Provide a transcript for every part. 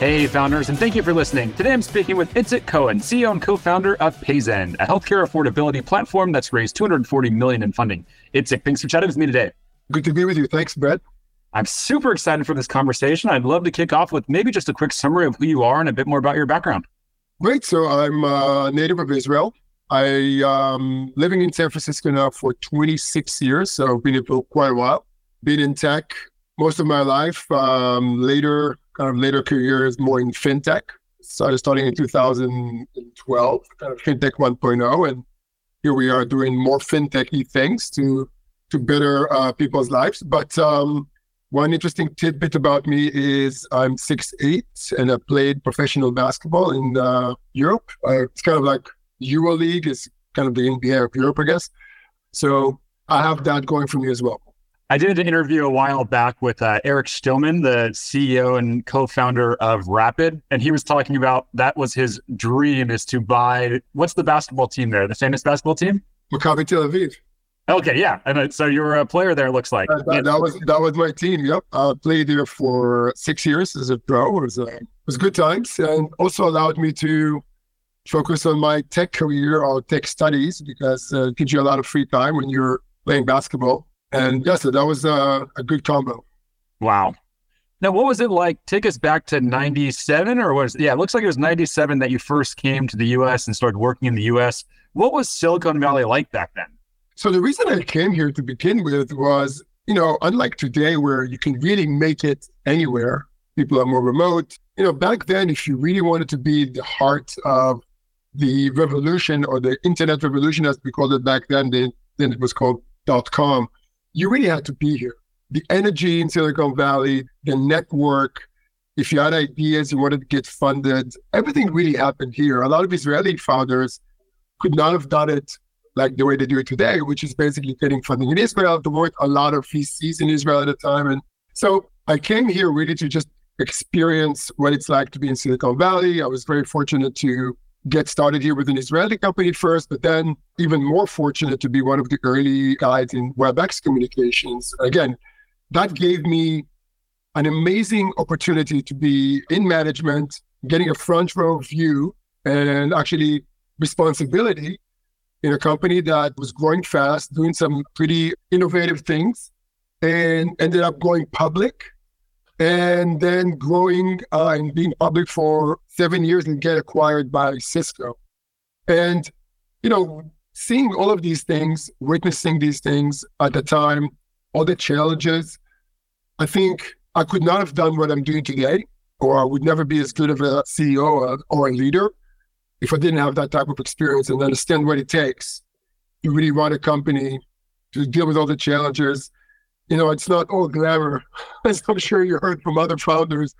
Hey, founders, and thank you for listening. Today I'm speaking with Itzik Cohen, CEO and co-founder of PayZen, a healthcare affordability platform that's raised 240 million in funding. Itzik, thanks for chatting with me today. Good to be with you. Thanks, Brett. I'm super excited for this conversation. I'd love to kick off with maybe just a quick summary of who you are and a bit more about your background. Great. So I'm a native of Israel. I am living in San Francisco now for 26 years, so I've been here for quite a while. Been in tech most of my life. Um, later of later careers more in fintech. Started starting in 2012, kind of fintech 1.0, and here we are doing more fintechy things to to better uh, people's lives. But um, one interesting tidbit about me is I'm 6'8", and I played professional basketball in uh, Europe. Uh, it's kind of like EuroLeague is kind of the NBA of Europe, I guess. So I have that going for me as well. I did an interview a while back with uh, Arik Shtilman, the CEO and co-founder of Rapyd, and he was talking about that was his dream is to buy what's the basketball team there, the famous basketball team, Maccabi Tel Aviv. Okay, yeah, and so you're a player there. Looks like uh, that, that, was that was my team. Yep, I played there for six years as a pro. It was uh, it was good times, and also allowed me to focus on my tech career or tech studies because uh, it gives you a lot of free time when you're playing basketball and yes, that was a, a good combo. Wow. Now, what was it like? Take us back to 97 or was, yeah, it looks like it was 97 that you first came to the US and started working in the US. What was Silicon Valley like back then? So, the reason I came here to begin with was, you know, unlike today where you can really make it anywhere, people are more remote. You know, back then, if you really wanted to be the heart of the revolution or the internet revolution, as we called it back then, then, then it was called dot com you really had to be here. The energy in Silicon Valley, the network, if you had ideas, you wanted to get funded, everything really happened here. A lot of Israeli founders could not have done it like the way they do it today, which is basically getting funding in Israel. There weren't a lot of VCs in Israel at the time. And so I came here really to just experience what it's like to be in Silicon Valley. I was very fortunate to get started here with an Israeli company first, but then even more fortunate to be one of the early guys in WebEx communications. Again, that gave me an amazing opportunity to be in management, getting a front row view and actually responsibility in a company that was growing fast, doing some pretty innovative things, and ended up going public and then growing uh, and being public for seven years and get acquired by Cisco. And, you know, seeing all of these things, witnessing these things at the time, all the challenges, I think I could not have done what I'm doing today, or I would never be as good of a CEO or, or a leader if I didn't have that type of experience and understand what it takes to really run a company, to deal with all the challenges, you know, it's not all glamour, as I'm sure you heard from other founders.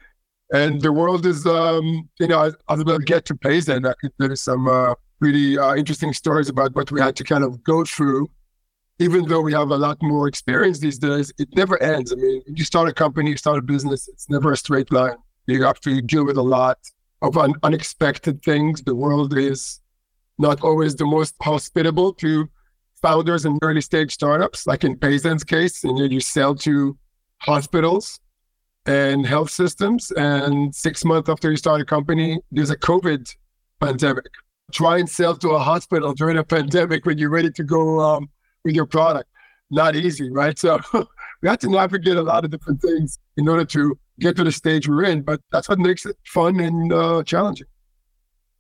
And the world is, um, you know, as, we'll get to PayZen, I think there is some uh, really uh, interesting stories about what we had to kind of go through. Even though we have a lot more experience these days, it never ends. I mean, you start a company, you start a business, it's never a straight line. You have to deal with a lot of un- unexpected things. The world is not always the most hospitable to founders and early stage startups, like in PayZen's case, and you sell to hospitals and health systems. And six months after you start a company, there's a COVID pandemic. Try and sell to a hospital during a pandemic when you're ready to go um, with your product. Not easy, right? So we have to navigate a lot of different things in order to get to the stage we're in. But that's what makes it fun and uh, challenging.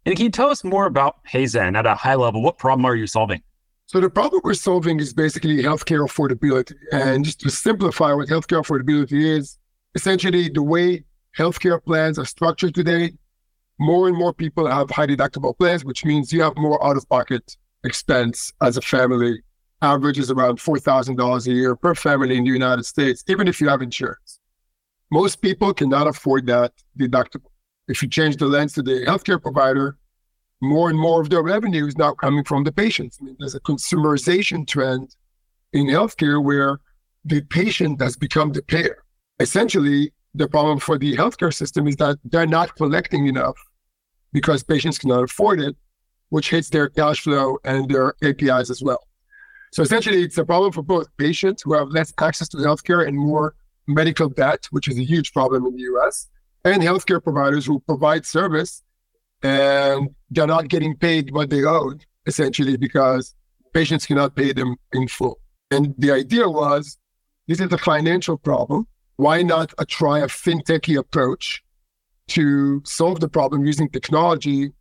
And can you tell us more about PayZen at a high level? What problem are you solving? So the problem we're solving is basically healthcare affordability. And just to simplify what healthcare affordability is, essentially the way healthcare plans are structured today, more and more people have high deductible plans, which means you have more out-of-pocket expense as a family. Average is around $4,000 a year per family in the United States, even if you have insurance. Most people cannot afford that deductible. if you change the lens to the healthcare provider, more and more of their revenue is now coming from the patients. I mean, there's a consumerization trend in healthcare where the patient has become the payer. Essentially, the problem for the healthcare system is that they're not collecting enough because patients cannot afford it, which hits their cash flow and their KPIs as well. So essentially, it's a problem for both patients who have less access to healthcare and more medical debt, which is a huge problem in the US, and healthcare providers who provide service and they're not getting paid what they owe, essentially, because patients cannot pay them in full. And the idea was this is a financial problem. Why not a try a fintechy approach to solve the problem using technology?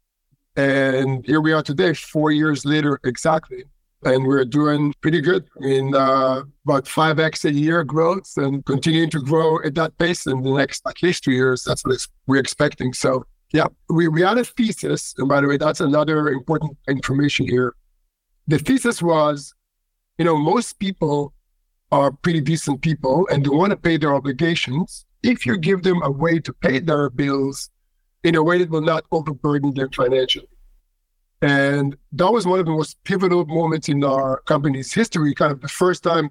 And here we are today, four years later exactly. And we're doing pretty good. I mean, uh, about 5x a year growth and continuing to grow at that pace in the next at least two years. That's what we're expecting. So yeah, we, we had a thesis. And by the way, that's another important information here. The thesis was, you know, most people are pretty decent people and they want to pay their obligations. If you give them a way to pay their bills in a way that will not overburden them financially. And that was one of the most pivotal moments in our company's history. Kind of the first time,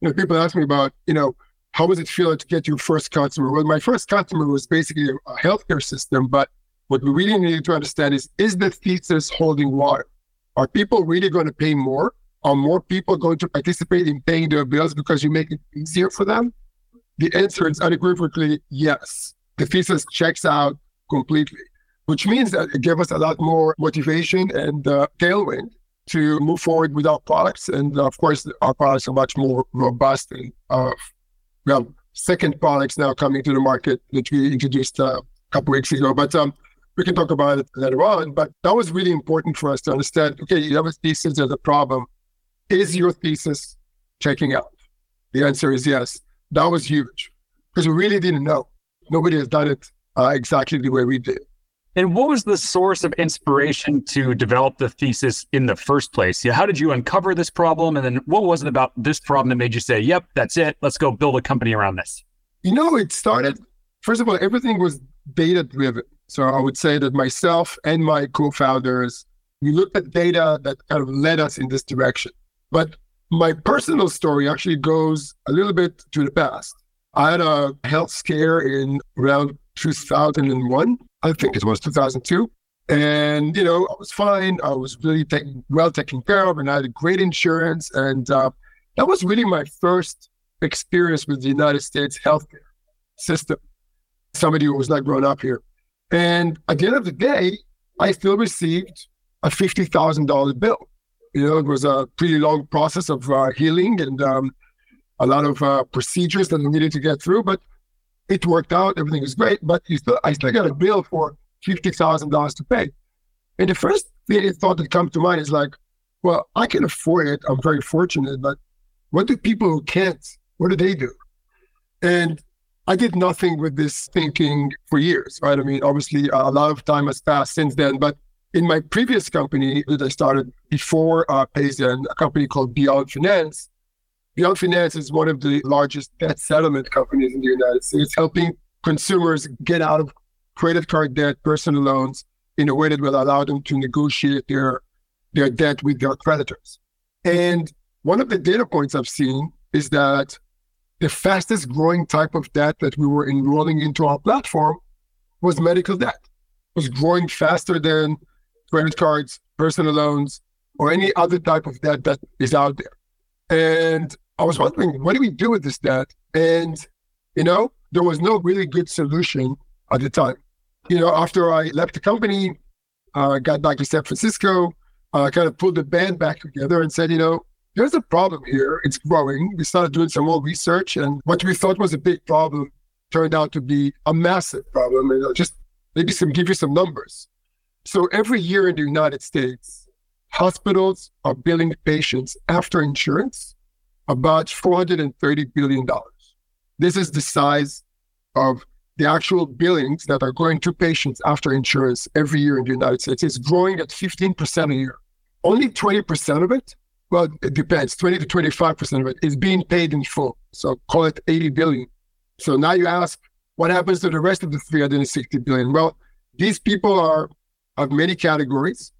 you know, people ask me about, you know, how was it feeling to get your first customer? Well, my first customer was basically a healthcare system, but what we really need to understand is, is the thesis holding water? Are people really going to pay more? Are more people going to participate in paying their bills because you make it easier for them? The answer is unequivocally yes. The thesis checks out completely, which means that it gave us a lot more motivation and uh, tailwind to move forward with our products. And of course, our products are much more robust and uh, we have second products now coming to the market that we introduced uh, a couple weeks ago. But um, we can talk about it later on. But that was really important for us to understand. Okay, you have a thesis, there's a problem. Is your thesis checking out? The answer is yes. That was huge because we really didn't know. Nobody has done it uh, exactly the way we did. And what was the source of inspiration to develop the thesis in the first place? Yeah, how did you uncover this problem? And then what was it about this problem that made you say, yep, that's it. Let's go build a company around this? You know, it started, first of all, everything was data driven. So I would say that myself and my co founders, we looked at data that kind of led us in this direction. But my personal story actually goes a little bit to the past. I had a health scare in around 2001. I think it was 2002. And, you know, I was fine. I was really well taken care of and I had great insurance. And uh, that was really my first experience with the United States healthcare system. Somebody who was not grown up here. And at the end of the day, I still received a $50,000 bill. You know, it was a pretty long process of uh, healing and um, a lot of uh, procedures that we needed to get through, but it worked out. Everything was great, but still, I still got a bill for $50,000 to pay. And the first thought that comes to mind is like, well, I can afford it. I'm very fortunate, but what do people who can't, what do they do? And I did nothing with this thinking for years, right? I mean, obviously, a lot of time has passed since then. But in my previous company that I started before uh, PayZen, a company called Beyond Finance, Beyond Finance is one of the largest debt settlement companies in the United States, helping consumers get out of credit card debt, personal loans in a way that will allow them to negotiate their their debt with their creditors. And one of the data points I've seen is that the fastest growing type of debt that we were enrolling into our platform was medical debt. It was growing faster than credit cards, personal loans, or any other type of debt that is out there. And I was wondering, what do we do with this debt? And, you know, there was no really good solution at the time. You know, after I left the company, uh, got back to San Francisco, I uh, kind of pulled the band back together and said, you know, there's a problem here. It's growing. We started doing some more research, and what we thought was a big problem turned out to be a massive problem. And I'll just maybe some give you some numbers. So every year in the United States, hospitals are billing patients after insurance about $430 billion. This is the size of the actual billings that are going to patients after insurance every year in the United States. It's growing at 15% a year. Only 20% of it well, it depends. 20 to 25% of it is being paid in full. So call it 80 billion. So now you ask, what happens to the rest of the 360 billion? Well, These people are of many categories.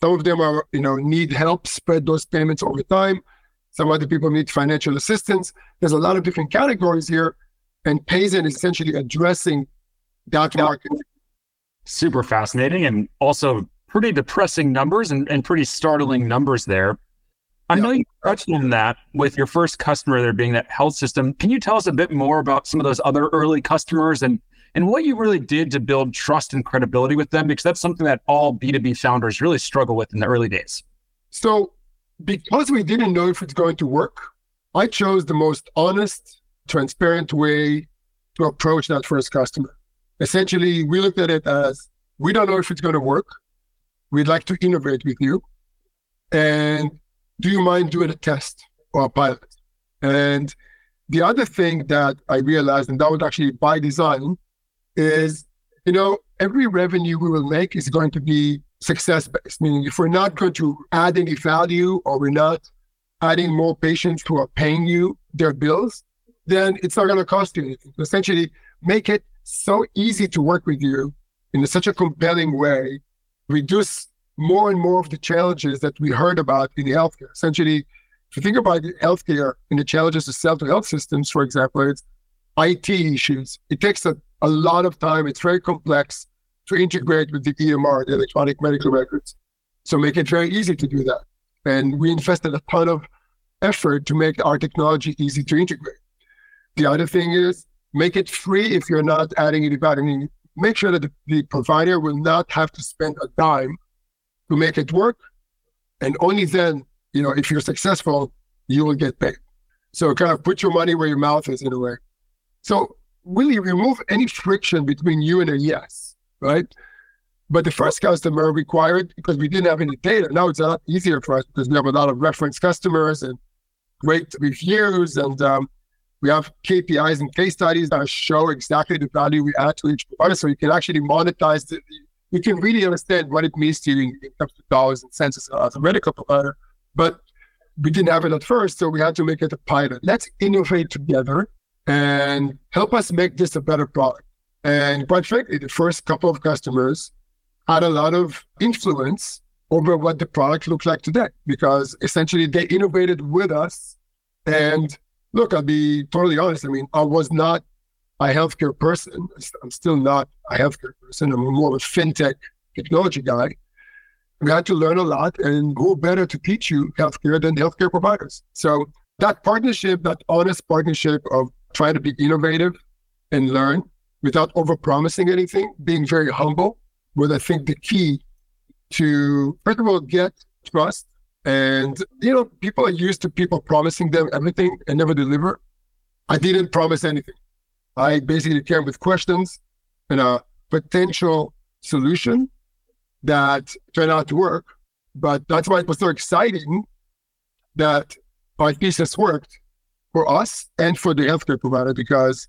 Some of them are, you know, need help spread those payments over time. Some other people need financial assistance. There's a lot of different categories here, and PayZen is essentially addressing that market. Super fascinating and also pretty depressing numbers and, and pretty startling numbers there. I know you touched on that with your first customer there being that health system. Can you tell us a bit more about some of those other early customers and and what you really did to build trust and credibility with them? Because that's something that all B2B founders really struggle with in the early days. So because we didn't know if it's going to work, I chose the most honest, transparent way to approach that first customer. Essentially, we looked at it as we don't know if it's going to work. We'd like to innovate with you. And do you mind doing a test or a pilot? And the other thing that I realized, and that was actually by design, is you know every revenue we will make is going to be success based. Meaning, if we're not going to add any value or we're not adding more patients who are paying you their bills, then it's not going to cost you anything. Essentially, make it so easy to work with you in such a compelling way, reduce more and more of the challenges that we heard about in the healthcare. Essentially, if you think about healthcare and the challenges of self health systems, for example, it's IT issues. It takes a, a lot of time. It's very complex to integrate with the EMR, the electronic medical records. So make it very easy to do that. And we invested a ton of effort to make our technology easy to integrate. The other thing is make it free if you're not adding any value. Make sure that the, the provider will not have to spend a dime to make it work. And only then, you know, if you're successful, you will get paid. So kind of put your money where your mouth is in a way. So really remove any friction between you and a yes, right? But the first customer required, because we didn't have any data, now it's a lot easier for us because we have a lot of reference customers and great reviews. And um, we have KPIs and case studies that show exactly the value we add to each provider. So you can actually monetize the, you can really understand what it means to you in, in terms of dollars and cents as a medical provider. But we didn't have it at first, so we had to make it a pilot. Let's innovate together and help us make this a better product. And quite frankly, the first couple of customers had a lot of influence over what the product looks like today because essentially they innovated with us. And look, I'll be totally honest. I mean, I was not a healthcare person. I'm still not a healthcare person. I'm more of a fintech technology guy. We had to learn a lot, and who better to teach you healthcare than healthcare providers? So that partnership, that honest partnership of trying to be innovative and learn without overpromising anything, being very humble, was I think the key to first of all get trust. And you know, people are used to people promising them everything and never deliver. I didn't promise anything. I basically came with questions and a potential solution that turned out to work. But that's why it was so exciting that our thesis worked for us and for the healthcare provider because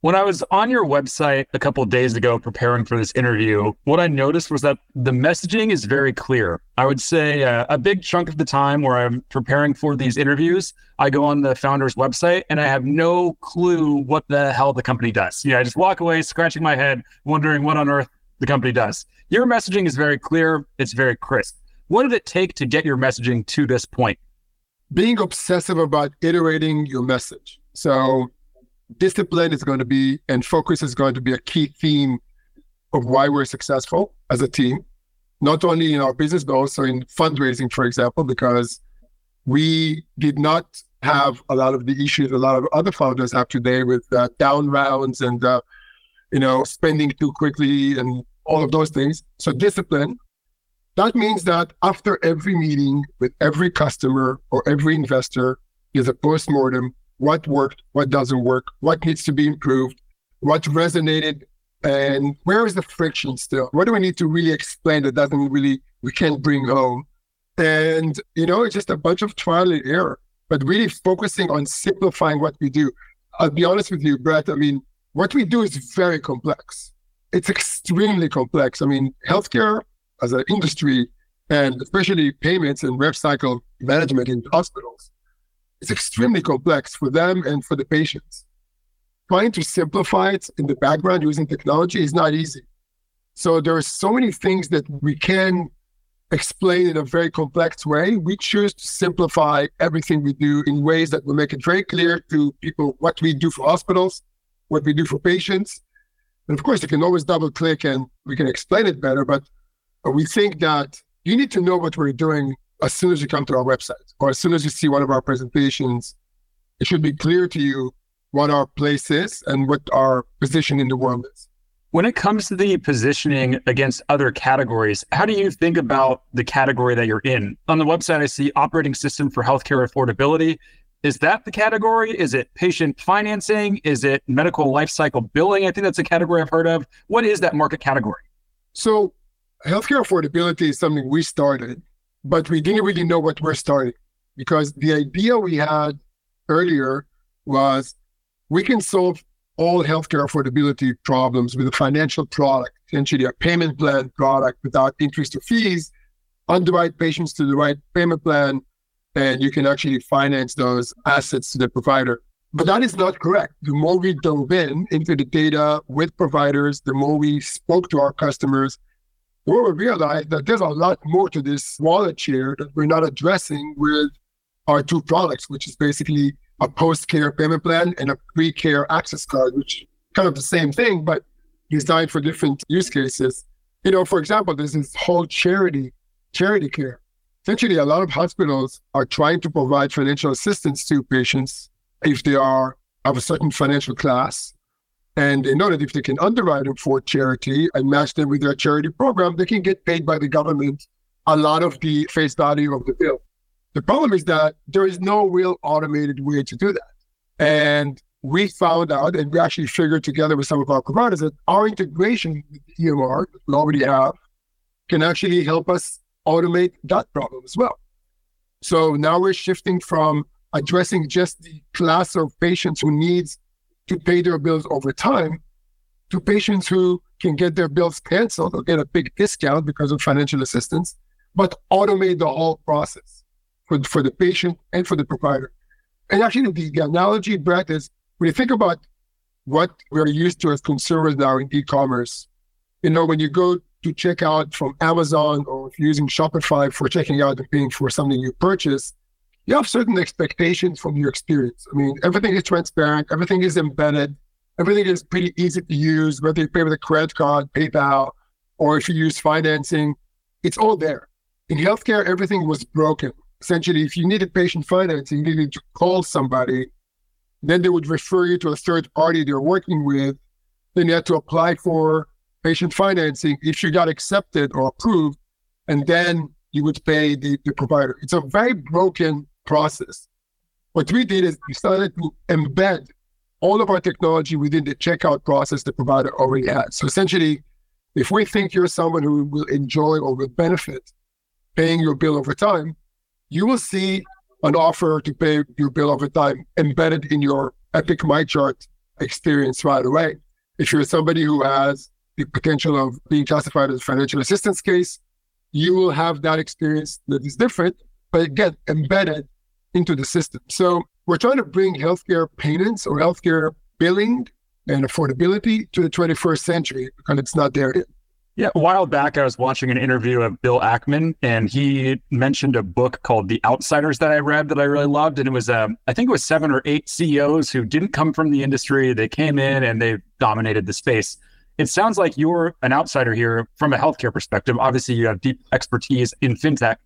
When I was on your website a couple days ago preparing for this interview, what I noticed was that the messaging is very clear. I would say uh, a big chunk of the time where I'm preparing for these interviews, I go on the founder's website and I have no clue what the hell the company does. Yeah, I just walk away scratching my head, wondering what on earth the company does. Your messaging is very clear, it's very crisp. What did it take to get your messaging to this point? Being obsessive about iterating your message. So discipline is going to be and focus is going to be a key theme of why we're successful as a team, not only in our business, but also in fundraising, for example, because we did not have a lot of the issues a lot of other founders have today with uh, down rounds and, uh, you know, spending too quickly and all of those things. So discipline. That means that after every meeting with every customer or every investor is a postmortem what worked, what doesn't work, what needs to be improved, what resonated And where is the friction still? What do we need to really explain that doesn't really, we can't bring home? And, you know, it's just a bunch of trial and error, but really focusing on simplifying what we do. I'll be honest with you, Brett. I mean, what we do is very complex. It's extremely complex. I mean, healthcare as an industry, and especially payments and rev cycle management in hospitals, it's extremely complex for them and for the patients. Trying to simplify it in the background using technology is not easy. So there are so many things that we can explain in a very complex way. We choose to simplify everything we do in ways that will make it very clear to people what we do for hospitals, what we do for patients. And of course, you can always double click and we can explain it better. But we think that you need to know what we're doing as soon as you come to our website or as soon as you see one of our presentations. It should be clear to you what our place is and what our position in the world is. When it comes to the positioning against other categories, how do you think about the category that you're in? On the website, I see operating system for healthcare affordability. Is that the category? Is it patient financing? Is it medical lifecycle billing? I think that's a category I've heard of. What is that market category? So, healthcare affordability is something we started, but we didn't really know what we're starting because the idea we had earlier was we can solve all healthcare affordability problems with a financial product, essentially a payment plan product without interest or fees, underwrite patients to the right payment plan, and you can actually finance those assets to the provider. But that is not correct. The more we dove in into the data with providers, the more we spoke to our customers, we realized that there's a lot more to this wallet share that we're not addressing with our two products, which is basically a post-care payment plan and a pre-care access card, which kind of the same thing, but designed for different use cases. You know, for example, there's this whole charity, charity care. Essentially, a lot of hospitals are trying to provide financial assistance to patients if they are of a certain financial class. And they know that if they can underwrite them for charity and match them with their charity program, they can get paid by the government a lot of the face value of the bill. The problem is that there is no real automated way to do that. And we found out, and we actually figured together with some of our providers that our integration with the EMR that we already have can actually help us automate that problem as well. So now we're shifting from addressing just the class of patients who needs to pay their bills over time to patients who can get their bills canceled or get a big discount because of financial assistance, but automate the whole process for, for the patient and for the provider. And actually, the, the analogy, Brett, is when you think about what we're used to as consumers now in e-commerce, you know, when you go to check out from Amazon or if you're using Shopify for checking out and paying for something you purchase, you have certain expectations from your experience. I mean, everything is transparent, everything is embedded, everything is pretty easy to use, whether you pay with a credit card, PayPal, or if you use financing, it's all there. In healthcare, everything was broken essentially, if you needed patient financing, you needed to call somebody, then they would refer you to a third party they're working with. Then you had to apply for patient financing if you got accepted or approved, and then you would pay the, the provider. It's a very broken process. What we did is we started to embed all of our technology within the checkout process the provider already has. So essentially, if we think you're someone who will enjoy or will benefit paying your bill over time, you will see an offer to pay your bill over time embedded in your Epic MyChart experience right away. If you're somebody who has the potential of being classified as a financial assistance case, you will have that experience that is different, but again, embedded into the system. So we're trying to bring healthcare payments or healthcare billing and affordability to the 21st century because it's not there yet. Yeah, a while back, I was watching an interview of Bill Ackman, and he mentioned a book called The Outsiders that I read that I really loved. And it was, um, I think it was seven or eight CEOs who didn't come from the industry. They came in and they dominated the space. It sounds like you're an outsider here from a healthcare perspective. Obviously, you have deep expertise in fintech.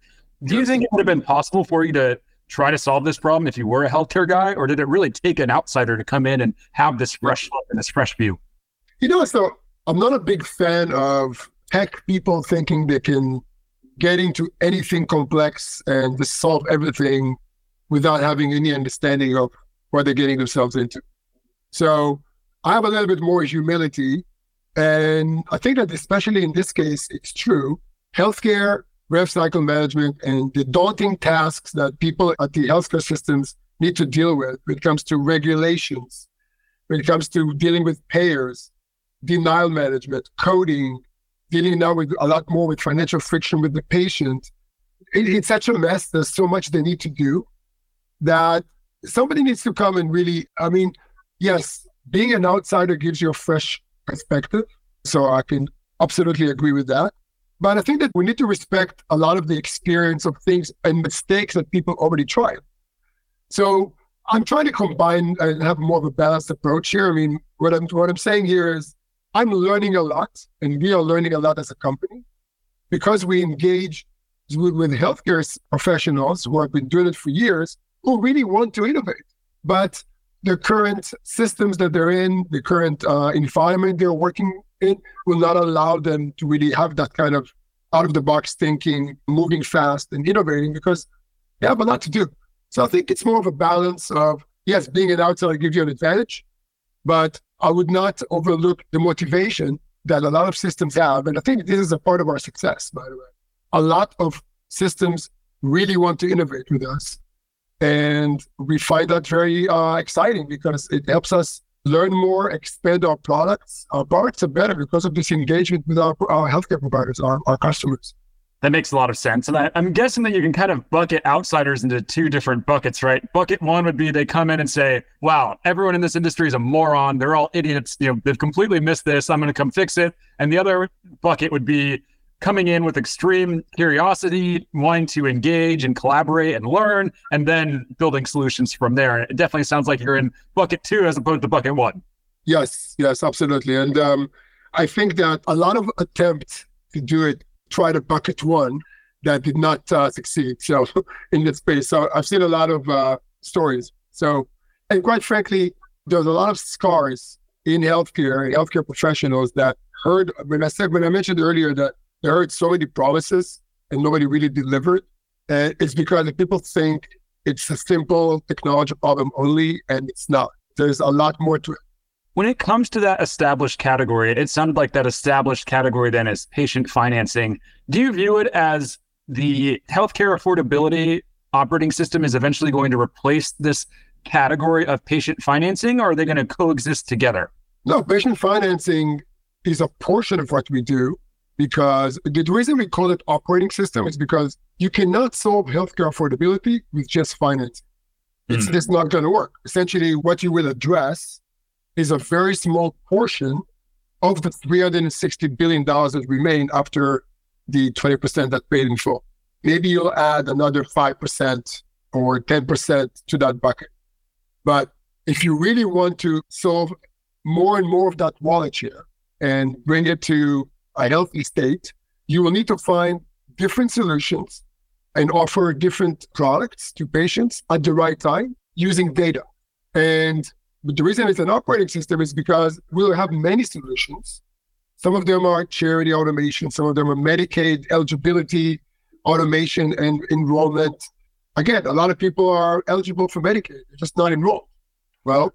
Do you think it would have been possible for you to try to solve this problem if you were a healthcare guy, or did it really take an outsider to come in and have this fresh look and this fresh view? You know, so I'm not a big fan of tech people thinking they can get into anything complex and just solve everything without having any understanding of what they're getting themselves into. So I have a little bit more humility And I think that especially in this case, it's true. Healthcare, rev cycle management, and the daunting tasks that people at the healthcare systems need to deal with when it comes to regulations, when it comes to dealing with payers, denial management, coding, dealing now with a lot more with financial friction with the patient. It, it's such a mess. There's so much they need to do that somebody needs to come and really, I mean, yes, being an outsider gives you a fresh perspective. So I can absolutely agree with that. But I think that we need to respect a lot of the experience of things and mistakes that people already tried. So I'm trying to combine and have more of a balanced approach here. I mean, what I'm what I'm saying here is I'm learning a lot, and we are learning a lot as a company because we engage with, with healthcare professionals who have been doing it for years who really want to innovate. But the current systems that they're in, the current uh, environment they're working in, will not allow them to really have that kind of out of the box thinking, moving fast and innovating because they have a lot to do. So I think it's more of a balance of, yes, being an outsider gives you an advantage, but I would not overlook the motivation that a lot of systems have. And I think this is a part of our success, by the way. A lot of systems really want to innovate with us. And we find that very uh, exciting because it helps us learn more, expand our products. Our products are better because of this engagement with our, our healthcare providers, our, our customers. That makes a lot of sense. And I, am guessing that you can kind of bucket outsiders into two different buckets, right? Bucket one would be they come in and say, wow, everyone in this industry is a moron. They're all idiots. You know, they've completely missed this. I'm going to come fix it. And the other bucket would be coming in with extreme curiosity, wanting to engage and collaborate and learn, and then building solutions from there. It definitely sounds like you're in bucket two as opposed to bucket one. Yes, yes, absolutely. And um, I think that a lot of attempts to do it, try to bucket one that did not uh, succeed. So in this space, so I've seen a lot of uh, stories. So, and quite frankly, there's a lot of scars in healthcare, healthcare professionals that heard when I said when I mentioned earlier that they heard so many promises and nobody really delivered. And it's because people think it's a simple technology problem only, and it's not. There's a lot more to it. When it comes to that established category, it sounded like that established category then is patient financing. Do you view it as the healthcare affordability operating system is eventually going to replace this category of patient financing, or are they going to coexist together? No, patient financing is a portion of what we do because the reason we call it operating system is because you cannot solve healthcare affordability with just finance. It's mm. just not going to work. Essentially, what you will address is a very small portion of the $360 billion that remain after the 20% that paid in full. Maybe you'll add another 5% or 10% to that bucket. But if you really want to solve more and more of that wallet share and bring it to a healthy state, you will need to find different solutions and offer different products to patients at the right time using data. And the reason it's an operating system is because we'll have many solutions. Some of them are charity automation, some of them are Medicaid eligibility automation and enrollment. Again, a lot of people are eligible for Medicaid, they're just not enrolled. Well,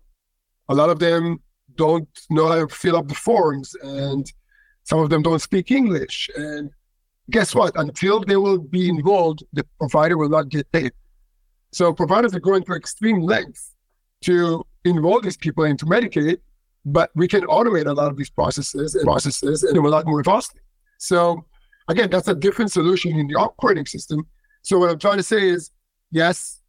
a lot of them don't know how to fill up the forms and some of them don't speak English. And guess what? Until they will be involved, the provider will not get paid. So providers are going to extreme lengths to enroll these people into Medicaid, but we can automate a lot of these processes and processes and a lot more costly. So again, that's a different solution in the operating system. So what I'm trying to say is, yes,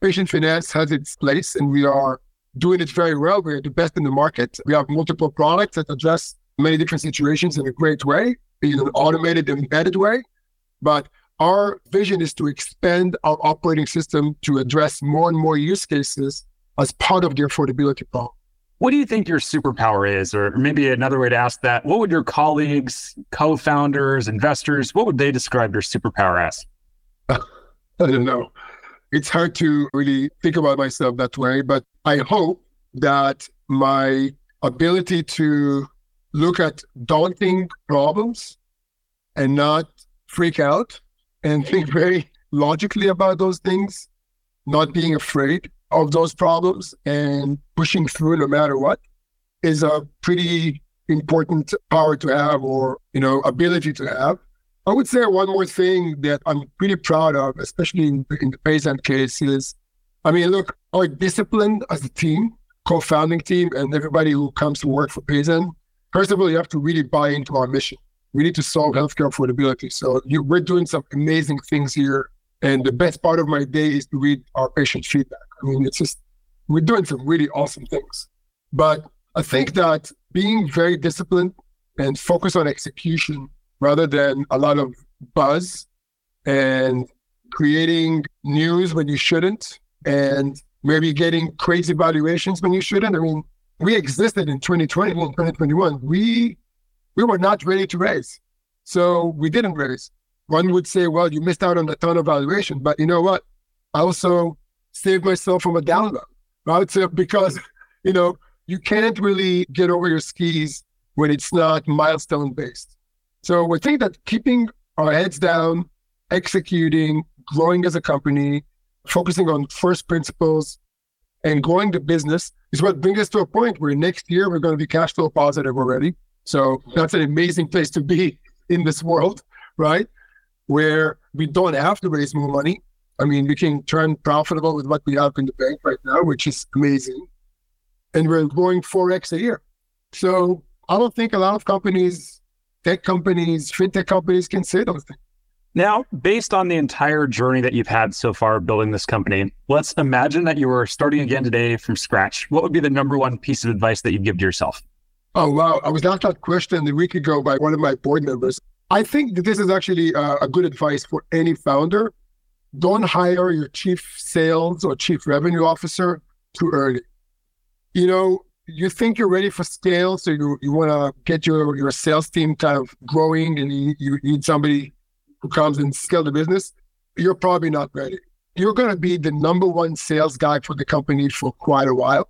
patient finance has its place and we are doing it very well. We're the best in the market. We have multiple products that address many different situations in a great way, in an automated, embedded way. But our vision is to expand our operating system to address more and more use cases as part of the affordability problem. What do you think your superpower is? Or maybe another way to ask that, what would your colleagues, co founders, investors, what would they describe your superpower as? I don't know. It's hard to really think about myself that way, but I hope that my ability to look at daunting problems and not freak out and think very logically about those things, not being afraid of those problems and pushing through no matter what is a pretty important power to have or, you know, ability to have. I would say one more thing that I'm pretty proud of, especially in, in the PayZen case, is I mean, look, our discipline as a team, co founding team, and everybody who comes to work for PayZen, first of all, you have to really buy into our mission. We need to solve healthcare affordability. So you, we're doing some amazing things here. And the best part of my day is to read our patient feedback. I mean, it's just, we're doing some really awesome things. But I think that being very disciplined and focus on execution rather than a lot of buzz and creating news when you shouldn't and maybe getting crazy valuations when you shouldn't. I mean, we existed in 2020 and 2021. We we were not ready to raise. So we didn't raise. One would say, well, you missed out on a ton of valuation. But you know what? I also saved myself from a down round, right? So because, you know, you can't really get over your skis when it's not milestone based. So we think that keeping our heads down, executing, growing as a company, focusing on first principles and growing the business is what brings us to a point where next year we're going to be cash flow positive already. So that's an amazing place to be in this world, right? Where we don't have to raise more money. I mean, we can turn profitable with what we have in the bank right now, which is amazing. And we're growing 4x a year. So I don't think a lot of companies tech companies, fintech companies can say those things. Now, based on the entire journey that you've had so far building this company, let's imagine that you were starting again today from scratch. What would be the number one piece of advice that you'd give to yourself? Oh, wow. I was asked that question a week ago by one of my board members. I think that this is actually a, a good advice for any founder. Don't hire your chief sales or chief revenue officer too early. You know, you think you're ready for scale, so you, you want to get your, your sales team kind of growing and you, you need somebody who comes and scale the business, you're probably not ready. You're going to be the number one sales guy for the company for quite a while.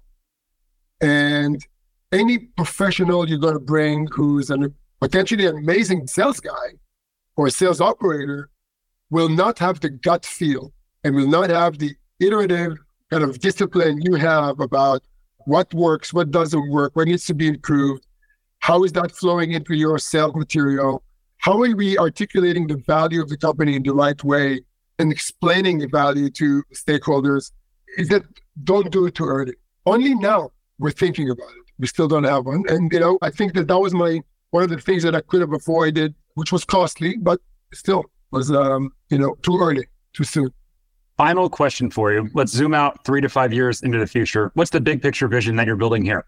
And any professional you're going to bring who's a potentially an amazing sales guy or a sales operator will not have the gut feel and will not have the iterative kind of discipline you have about what works, what doesn't work, what needs to be improved, how is that flowing into your sales material, how are we articulating the value of the company in the right way and explaining the value to stakeholders is that don't do it too early. Only now we're thinking about it. We still don't have one. And, you know, I think that that was my, one of the things that I could have avoided, which was costly, but still was, um, you know, too early, too soon. Final question for you. Let's zoom out three to five years into the future. What's the big picture vision that you're building here?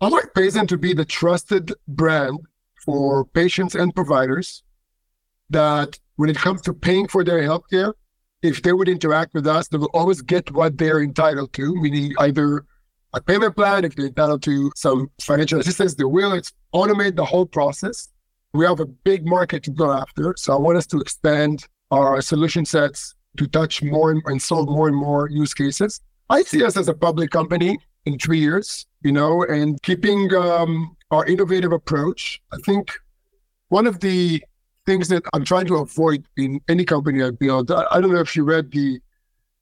I like PayZen to be the trusted brand for patients and providers that when it comes to paying for their healthcare, if they would interact with us, they will always get what they're entitled to, meaning either a payment plan, if they're entitled to some financial assistance, they will. It's automate the whole process. We have a big market to go after. So I want us to expand our solution sets to touch more and, solve more and more use cases. I see us as a public company in three years, you know, and keeping um, our innovative approach. I think one of the things that I'm trying to avoid in any company I build, I, I don't know if you read the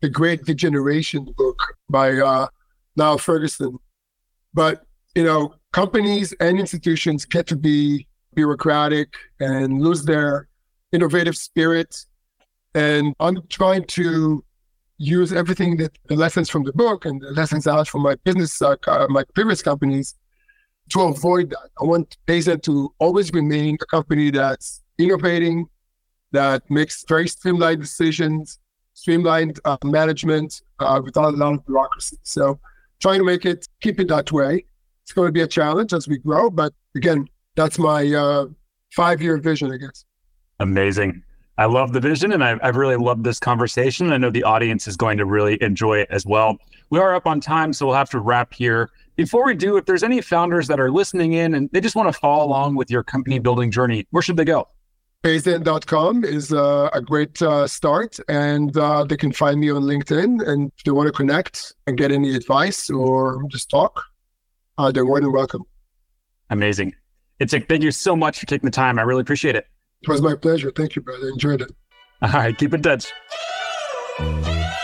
the Great Degeneration book by uh, Niall Ferguson, but you know, companies and institutions get to be bureaucratic and lose their innovative spirit and I'm trying to use everything that the lessons from the book and the lessons out from my business, uh, my previous companies, to avoid that. I want PayZen to always remain a company that's innovating, that makes very streamlined decisions, streamlined uh, management uh, without a lot of bureaucracy. So, trying to make it, keep it that way. It's going to be a challenge as we grow, but again, that's my uh, five-year vision, I guess. Amazing. I love the vision and I, have really loved this conversation. I know the audience is going to really enjoy it as well. We are up on time, so we'll have to wrap here. Before we do, if there's any founders that are listening in and they just want to follow along with your company building journey, where should they go? PayZen.com is uh, a great uh, start, and uh, they can find me on LinkedIn. And if they want to connect and get any advice or just talk, uh, they're more than welcome. Amazing. Itzik, thank you so much for taking the time. I really appreciate it. It was my pleasure. Thank you, brother. Enjoyed it. All right. Keep in touch.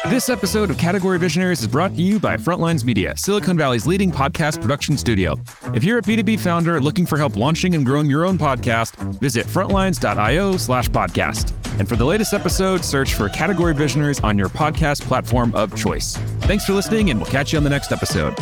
This episode of Category Visionaries is brought to you by Frontlines Media, Silicon Valley's leading podcast production studio. If you're a B2B founder looking for help launching and growing your own podcast, visit frontlines.io slash podcast. And for the latest episode, search for Category Visionaries on your podcast platform of choice. Thanks for listening, and we'll catch you on the next episode.